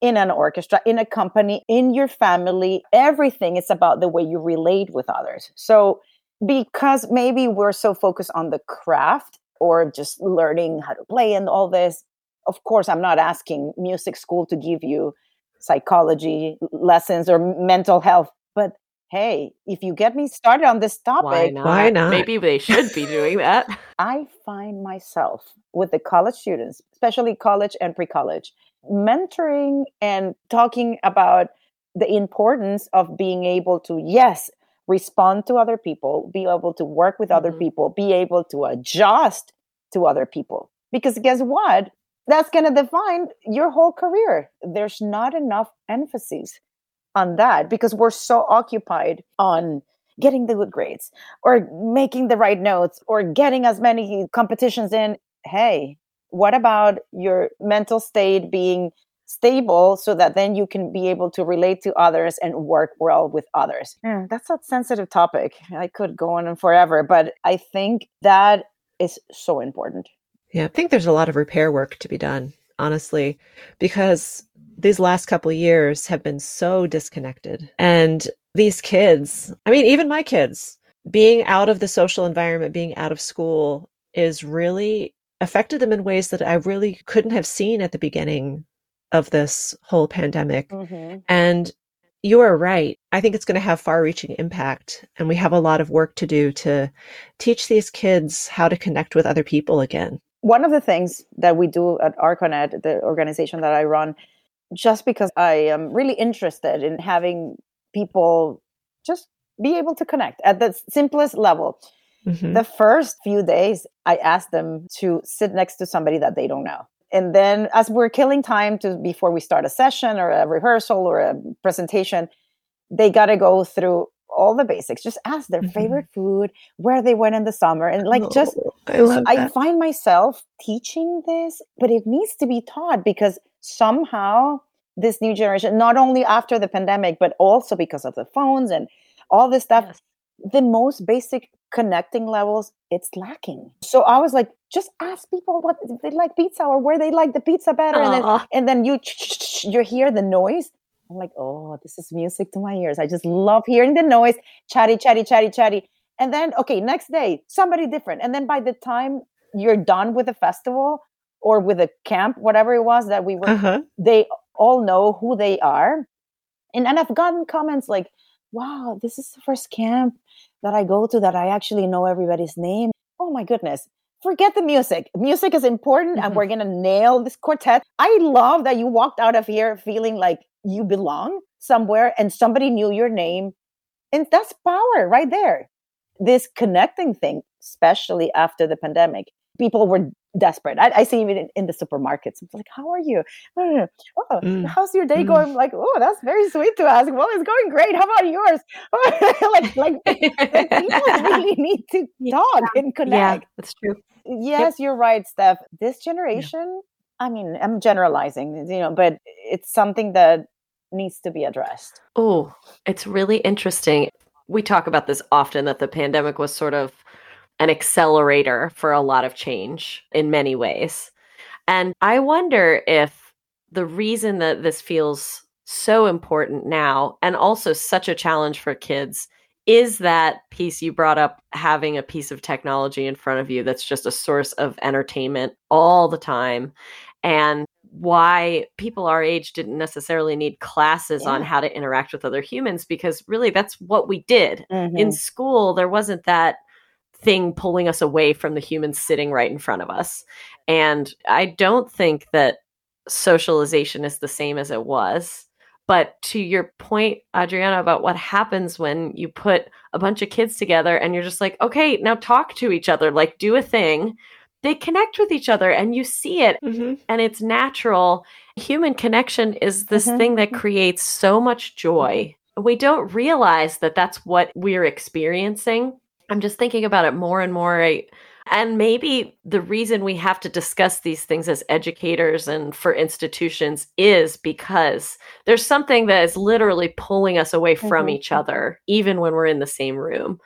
in an orchestra in a company in your family everything is about the way you relate with others so because maybe we're so focused on the craft or just learning how to play and all this of course i'm not asking music school to give you psychology lessons or mental health but hey if you get me started on this Why topic not? Why not? Maybe they should be doing that. i find myself with the college students especially college and pre-college mentoring and talking about the importance of being able to yes respond to other people be able to work with other Mhm. people be able to adjust to other people. Because guess what? That's going to define your whole career. There's not enough emphasis on that because we're so occupied on getting the good grades or making the right notes or getting as many competitions in. Hey what about your mental state being stable so that then you can be able to relate to others and work well with others? Yeah, that's a sensitive topic. I could go on forever but i think that is so important. Yeah, I think there's a lot of repair work to be done, honestly, because these last couple of years have been so disconnected. And these kids, I mean, even my kids, being out of the social environment, being out of school is really affected them in ways that I really couldn't have seen at the beginning of this whole pandemic. Mm-hmm. And you are right. I think it's going to have far reaching impact. And we have a lot of work to do to teach these kids how to connect with other people again. one of the things that we do at ArCoNet, the organization that I run, just because I am really interested in having people just be able to connect at the simplest level. Mm-hmm. The first few days, I ask them to sit next to somebody that they don't know. And then, as we're killing time to before we start a session or a rehearsal or a presentation, they got to go through all the basics. Just ask their mm-hmm. favorite food, where they went in the summer, and like oh, just. I love. I find myself teaching this, but it needs to be taught because somehow this new generation, not only after the pandemic, but also because of the phones and all this stuff, yes. The most basic connecting levels, it's lacking. So I was like, just ask people what they like pizza or where they like the pizza better, and then, and then you you hear the noise. I'm like, oh, this is music to my ears. I just love hearing the noise, chatty, chatty, chatty, chatty. And then, okay, next day, somebody different. And then by the time you're done with the festival or with a camp, whatever it was that we were, uh-huh. they all know who they are. And, and I've gotten comments like, wow, this is the first camp that I go to that I actually know everybody's name. Oh my goodness. Forget the music. Music is important mm-hmm. and we're going to nail this quartet. I love that you walked out of here feeling like you belong somewhere and somebody knew your name. And that's power right there. This connecting thing, especially after the pandemic, people were desperate. I, I see even in, in, the supermarkets. I'm like, how are you? Oh, mm. how's your day mm. going? I'm like, oh, that's very sweet to ask. Well, it's going great. How about yours? like, like, like, people really need to talk yeah. and connect. Yeah, that's true. Yes, yep. you're right, Steph. This generation, yeah. I mean, I'm generalizing, you know, but it's something that needs to be addressed. Oh, it's really interesting. We talk about this often that the pandemic was sort of an accelerator for a lot of change in many ways. And I wonder if the reason that this feels so important now and also such a challenge for kids is that piece you brought up having a piece of technology in front of you that's just a source of entertainment all the time and why people our age didn't necessarily need classes yeah. on how to interact with other humans because really that's what we did mm-hmm. in school there wasn't that thing pulling us away from the humans sitting right in front of us. And I don't think that socialization is the same as it was. But to your point, Adriana, about what happens when you put a bunch of kids together and you're just like, okay, now talk to each other, like do a thing. They connect with each other and you see it mm-hmm. and it's natural. Human connection is this mm-hmm. thing that creates so much joy. We don't realize that that's what we're experiencing I'm just thinking about it more and more. I, and maybe the reason we have to discuss these things as educators and for institutions is because there's something that is literally pulling us away from mm-hmm. each other, even when we're in the same room.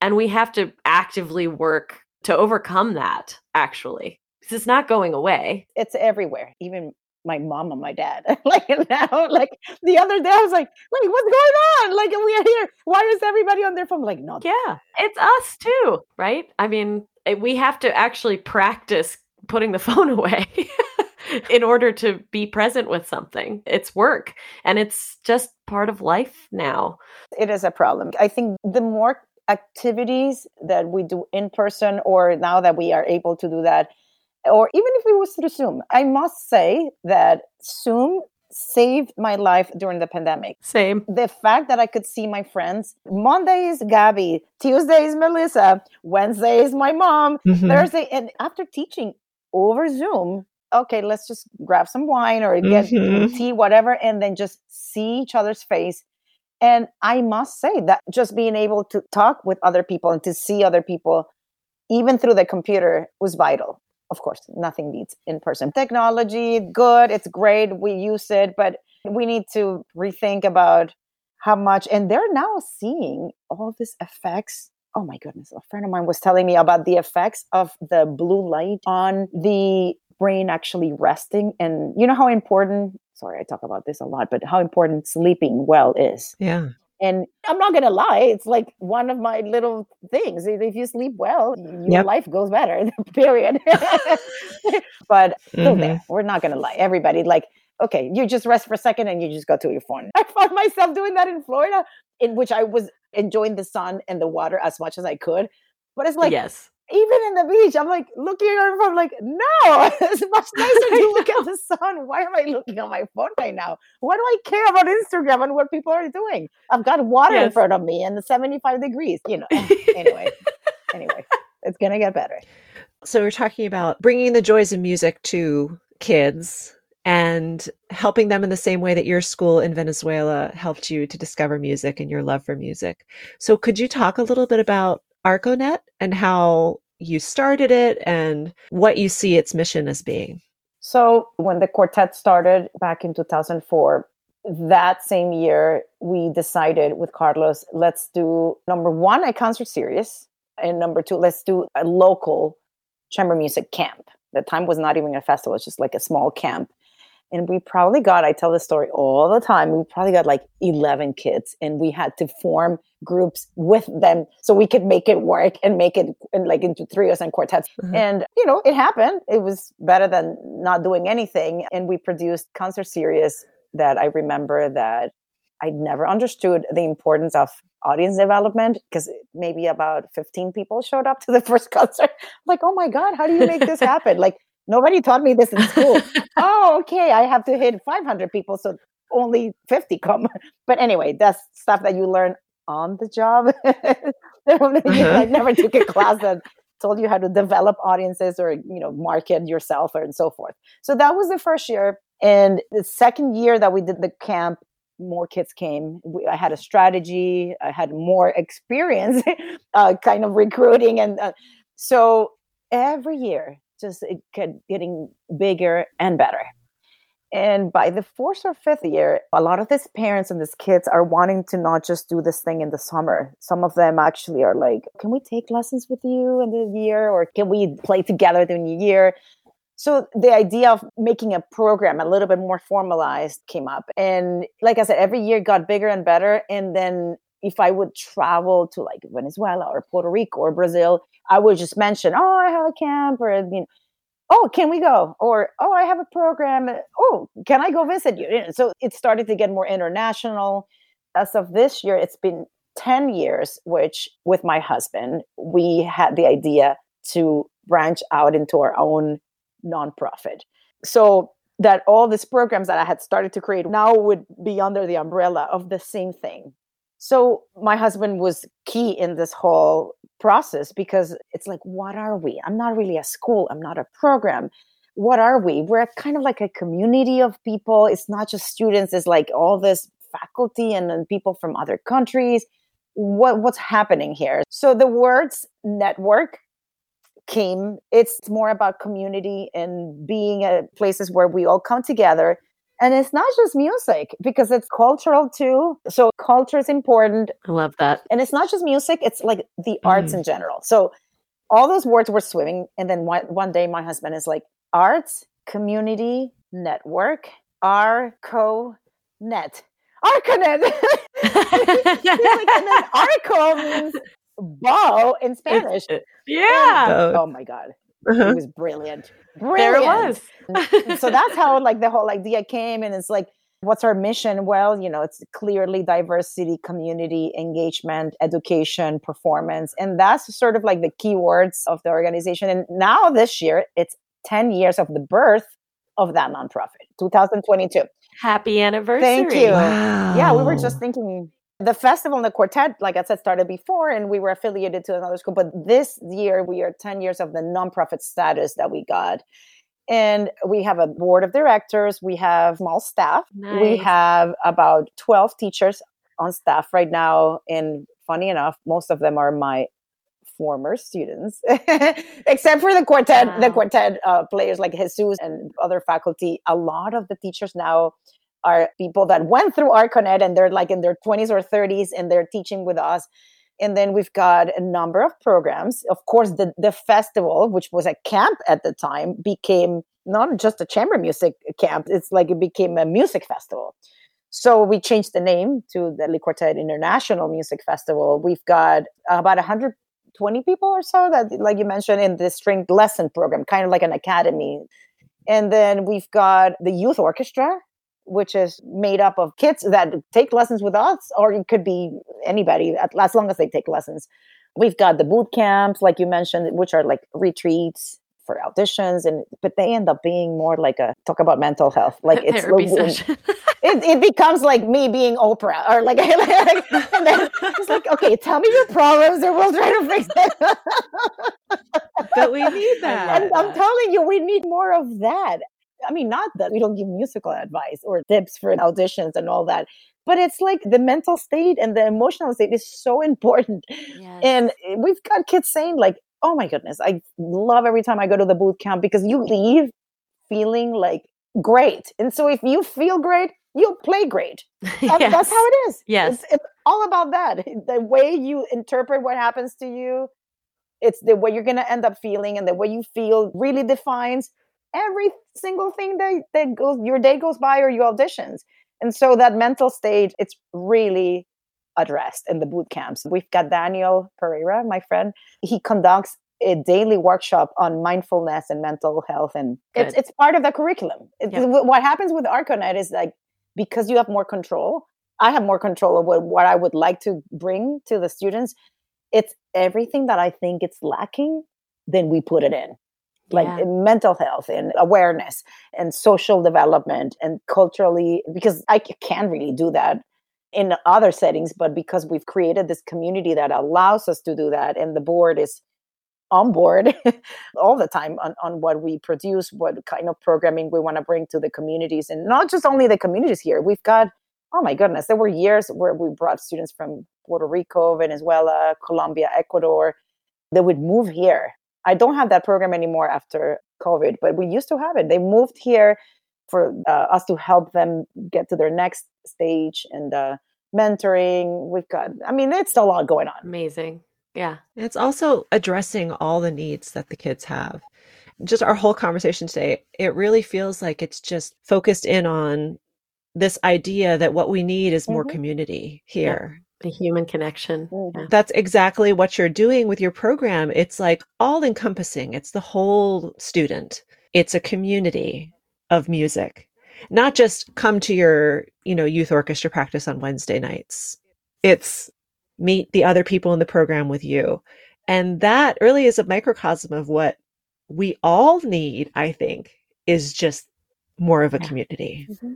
And we have to actively work to overcome that, actually, because it's not going away. It's everywhere, even my mom and my dad. like now, like the other day, I was like, like what's going on? Like we are here. Why is everybody on their phone? Like, no. Yeah, it's us too, right? I mean, eh, we have to actually practice putting the phone away. in order to be present with something. It's work and it's just part of life now. It is a problem. I think the more activities that we do in person or now that we are able to do that or even if it was through Zoom. I must say that Zoom saved my life during the pandemic. Same. The fact that I could see my friends. Monday is Gabby, Tuesday is Melissa, Wednesday is my mom, mm-hmm. Thursday, and after teaching over Zoom, okay, let's just grab some wine or get mm-hmm. tea, whatever, and then just see each other's face. And I must say that just being able to talk with other people and to see other people, even through the computer, was vital of course, nothing beats in person. Technology, good, it's great, we use it, but we need to rethink about how much, and they're now seeing all these effects. Oh my goodness, a friend of mine was telling me about the effects of the blue light on the brain actually resting. And you know how important, sorry, I talk about this a lot, but how important sleeping well is. Yeah. And I'm not going to lie, it's like one of my little things. If you sleep well, your yep. life goes better, period. but mm-hmm. we're not going to lie. Everybody, like, okay, you just rest for a second and you just go to your phone. I found myself doing that in Florida, in which I was enjoying the sun and the water as much as I could. But it's like, yes. Even in the beach, I'm like looking at it from like, no, it's much nicer to look at the sun. Why am I looking at my phone right now? Why do I care about Instagram and what people are doing? I've got water yes. in front of me and the 75 degrees, you know. anyway, anyway, it's going to get better. So we're talking about bringing the joys of music to kids and helping them in the same way that your school in Venezuela helped you to discover music and your love for music. So could you talk a little bit about ArCoNet and how you started it and what you see its mission as being? So when the quartet started back in 2004, that same year we decided with Carlos, let's do number one, a concert series, and number two, let's do a local chamber music camp. The time was not even a festival, it's just like a small camp. And we probably got, I tell the story all the time, we probably got like 11 kids and we had to form groups with them so we could make it work and make it in, like into trios and quartets. Mm-hmm. And, you know, it happened. It was better than not doing anything. And we produced concert series that I remember that I never understood the importance of audience development because maybe about 15 people showed up to the first concert. like, oh my God, how do you make this happen? like, nobody taught me this in school. oh, okay, I have to hit 500 people, so only 50 come. but anyway, that's stuff that you learn on the job. uh-huh. I never took a class that told you how to develop audiences or you know market yourself or and so forth. So that was the first year. And the second year that we did the camp, more kids came. I had a strategy. I had more experience, uh, kind of recruiting, and uh, so every year, just it kept getting bigger and better. And by the fourth or fifth year, a lot of these parents and these kids are wanting to not just do this thing in the summer. Some of them actually are like, "Can we take lessons with you in the year, or can we play together the year?" So the idea of making a program a little bit more formalized came up. And like I said, every year got bigger and better. And then if I would travel to like Venezuela or Puerto Rico or Brazil, I would just mention, oh, I have a camp or, you know, oh, can we go? Or, oh, I have a program. Oh, can I go visit you? So it started to get more international. As of this year, it's been 10 years, which with my husband, we had the idea to branch out into our own nonprofit. So that all these programs that I had started to create now would be under the umbrella of the same thing. So my husband was key in this whole process because it's like, what are we? I'm not really a school, I'm not a program. What are we? We're kind of like a community of people. It's not just students, it's like all this faculty and, people from other countries. What what's happening here? So the words network came it's more about community and being at places where we all come together and it's not just music because it's cultural too so culture is important i love that and it's not just music it's like the arts mm. in general so all those words were swimming and then one, one day my husband is like arts community network arco net arconet like, and then arco means bow in Spanish. yeah. And, oh my God. Uh-huh. It was brilliant. Brilliant. There it was. so that's how like the whole idea came. And it's like, what's our mission? Well, you know, it's clearly diversity, community, engagement, education, performance. And that's sort of like the keywords of the organization. And now this year, it's 10 years of the birth of that nonprofit, 2022. Happy anniversary. Thank you. Wow. Yeah, we were just thinking the festival and the quartet, like I said, started before and we were affiliated to another school. But this year, we are 10 years of the nonprofit status that we got. And we have a board of directors, we have small staff, nice. we have about 12 teachers on staff right now. And funny enough, most of them are my former students, except for the quartet, wow. the quartet uh, players like Jesus and other faculty. A lot of the teachers now are people that went through ArCoNet and they're like in their 20s or 30s and they're teaching with us. And then we've got a number of programs. Of course, the, the festival, which was a camp at the time, became not just a chamber music camp, it's like it became a music festival. So we changed the name to the Dali Quartet International Music Festival. We've got about 120 people or so that, like you mentioned, in the string lesson program, kind of like an academy. And then we've got the youth orchestra, which is made up of kids that take lessons with us, or it could be anybody as long as they take lessons. We've got the boot camps, like you mentioned, which are like retreats for auditions and but they end up being more like a talk about mental health. Like it's it, it, becomes like me being oprah or like, like and then it's like okay tell me your problems and we'll try to fix it. But we need that and i'm telling you we need more of that i mean not that we don't give musical advice or tips for auditions and all that but it's like the mental state and the emotional state is so important yes. and we've got kids saying like oh my goodness, I love every time I go to the boot camp because you leave feeling like great. And so if you feel great, you'll play great. That, yes. That's how it is. Yes. It's, it's, all about that. The way you interpret what happens to you, it's the way you're going to end up feeling, and the way you feel really defines every single thing that, that goes, your day goes by or your auditions. And so that mental state, it's really addressed in the boot camps. We've got Daniel Pereira, my friend. He conducts a daily workshop on mindfulness and mental health, and it's, it's part of the curriculum. Yeah. What happens with ArCoNet is like because you have more control. I have more control of what, what I would like to bring to the students. It's everything that I think it's lacking, then we put it in like yeah. mental health and awareness and social development and culturally because i can't really do that in other settings, but because we've created this community that allows us to do that, and the board is on board all the time on, on what we produce, what kind of programming we want to bring to the communities, and not just only the communities here. We've got, oh my goodness, there were years where we brought students from Puerto Rico, Venezuela, Colombia, Ecuador they would move here. I don't have that program anymore after COVID, but we used to have it. They moved here for uh, us to help them get to their next stage and uh, mentoring. We've got, I mean, it's a lot going on. Amazing. Yeah. It's also addressing all the needs that the kids have. Just our whole conversation today, it really feels like it's just focused in on this idea that what we need is more mm-hmm. community here. Yeah a human connection. Mm-hmm. That's exactly what you're doing with your program. It's like all encompassing. It's the whole student. It's a community of music not just come to your you know youth orchestra practice on wednesday nights it's meet the other people in the program with you and that really is a microcosm of what we all need i think is just more of a yeah. community mm-hmm.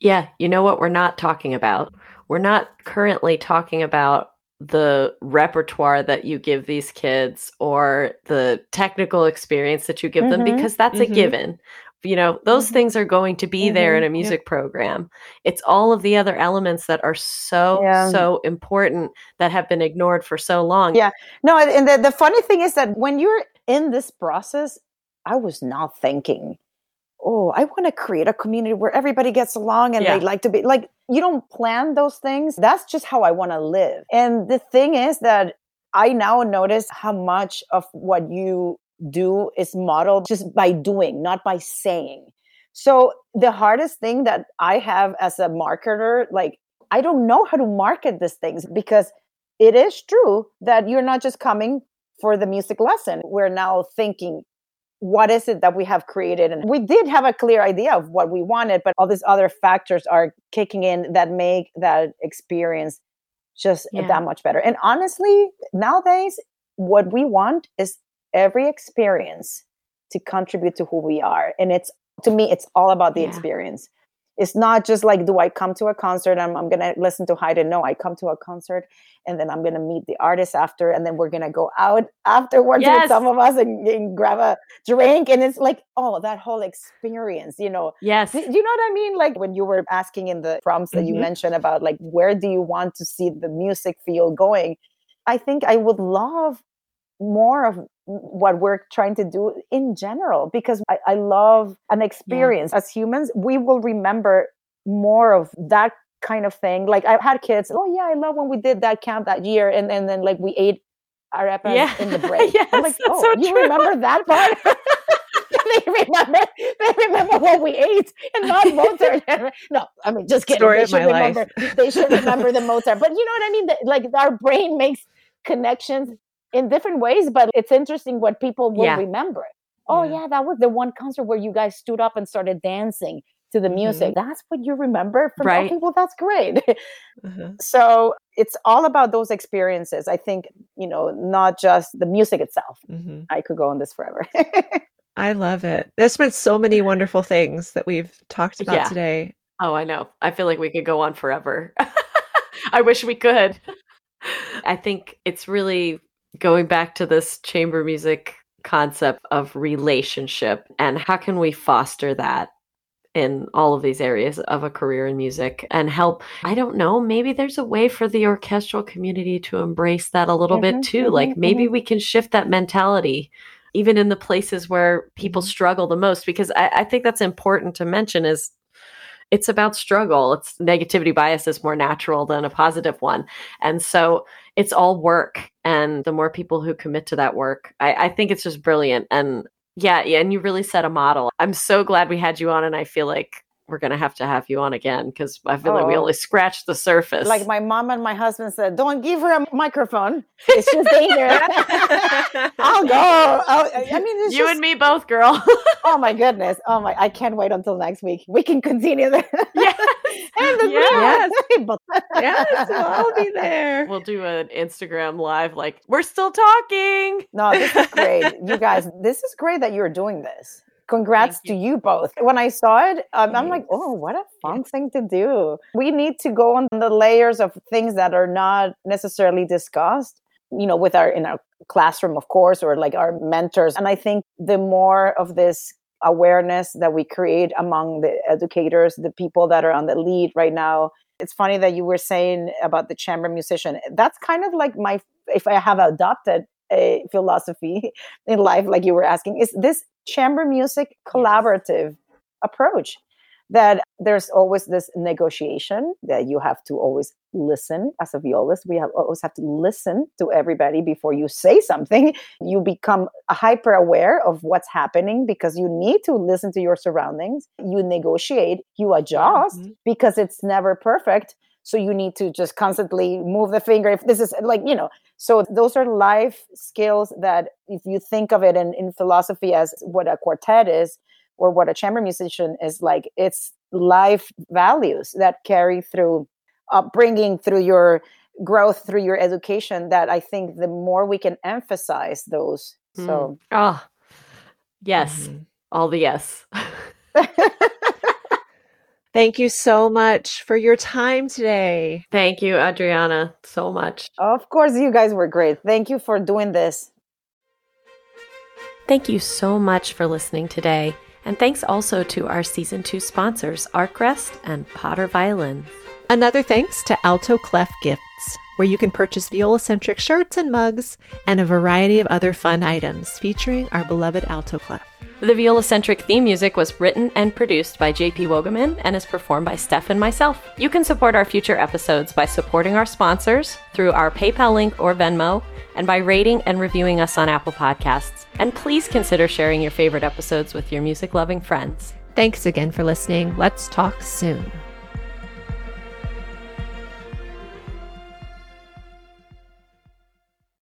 yeah you know what we're not talking about we're not currently talking about the repertoire that you give these kids or the technical experience that you give mm-hmm. them because that's mm-hmm. a given you know those mm-hmm. things are going to be mm-hmm. there in a music yeah. program it's all of the other elements that are so yeah. so important that have been ignored for so long yeah no and the, the funny thing is that when you're in this process i was not thinking oh i want to create a community where everybody gets along and yeah. they like to be like you don't plan those things that's just how i want to live and the thing is that i now notice how much of what you do is modeled just by doing, not by saying. So the hardest thing that I have as a marketer, like I don't know how to market these things because it is true that you're not just coming for the music lesson. We're now thinking, what is it that we have created? And we did have a clear idea of what we wanted, but all these other factors are kicking in that make that experience just yeah. that much better. And honestly, nowadays, what we want is every experience to contribute to who we are. And it's to me, it's all about the yeah. experience. It's not just like, do I come to a concert? I'm, I'm going to listen to Haydn. No, I come to a concert and then I'm going to meet the artist after. And then we're going to go out afterwards yes. with some of us and, and, grab a drink. And it's like, oh, that whole experience, you know? Yes. Do, you know what I mean? Like when you were asking in the prompts that mm-hmm. you mentioned about like, where do you want to see the music field going? I think I would love more of what we're trying to do in general because I, I love an experience yeah. as humans we will remember more of that kind of thing like i've had kids oh yeah i love when we did that camp that year and, and then like we ate arepas yeah. in the break yes, I'm like oh so you true. remember that part they remember they remember what we ate and not Mozart. no, I mean just kidding. Story they should remember life. they should remember the Mozart. But you know what I mean? Like our brain makes connections in different ways, but it's interesting what people will yeah. remember. Oh yeah. yeah, that was the one concert where you guys stood up and started dancing to the music. Mhm. That's what you remember from Right. okay, well that's great. Uh-huh. so it's all about those experiences. I think, you know, not just the music itself. Mhm. I could go on this forever. I love it. There's been so many wonderful things that we've talked about Yeah. today. Oh, I know. I feel like we could go on forever. I wish we could. I think it's really going back to this chamber music concept of relationship and how can we foster that in all of these areas of a career in music and help I don't know maybe there's a way for the orchestral community to embrace that a little Mhm, bit too. mhm, like maybe we can shift that mentality even in the places where people Mhm. struggle the most because I, I think that's important to mention is it's about struggle. It's negativity bias is more natural than a positive one. And so it's all work and the more people who commit to that work i, I think it's just brilliant and yeah, yeah and you really set a model i'm so glad we had you on and i feel like we're gonna have to have you on again because i feel like we Oh. only scratched the surface like my mom and my husband said, don't give her a microphone. It's just dangerous. I'll go. I'll, I mean, you just, and me both girl Oh my goodness. Oh my, I can't wait until next week. We can continue the yes and the Yes. table. yes, well, I'll be there. we'll do an instagram live like we're still talking No, this is great. You guys, this is great that you're doing this. Congrats Thank to you both. When I saw it, um, I'm like, oh, what a fun thing to do. We need to go on the layers of things that are not necessarily discussed, you know, with our in our classroom, of course, or like our mentors. And I think the more of this awareness that we create among the educators, the people that are on the lead right now. It's funny that you were saying about the chamber musician. That's kind of like my if I have adopted a philosophy in life, like you were asking, is this chamber music collaborative approach that there's always this negotiation that you have to always listen as a violist. We have always have to listen to everybody before you say something. You become hyper aware of what's happening because you need to listen to your surroundings. You negotiate you adjust Mhm. because it's never perfect. So you need to just constantly move the finger if this is like you know. So those are life skills that if you think of it in, in philosophy as what a quartet is or what a chamber musician is like it's life values that carry through upbringing through your growth through your education that i think the more we can emphasize those so. Oh yes. Mhm. all the yes. Thank you so much for your time today. thank you adriana so much. Of course you guys were great. Thank you for doing this. Thank you so much for listening today. And thanks also to our season two sponsors, ArcRest and Potter Violins. Another thanks to Alto Clef Gifts, where you can purchase viola-centric shirts and mugs and a variety of other fun items featuring our beloved Alto Clef. The Viola-centric theme music was written and produced by JP Wogaman and is performed by Steph and myself. You can support our future episodes by supporting our sponsors through our PayPal link or Venmo and by rating and reviewing us on Apple Podcasts. And please consider sharing your favorite episodes with your music-loving friends. Thanks again for listening. Let's talk soon.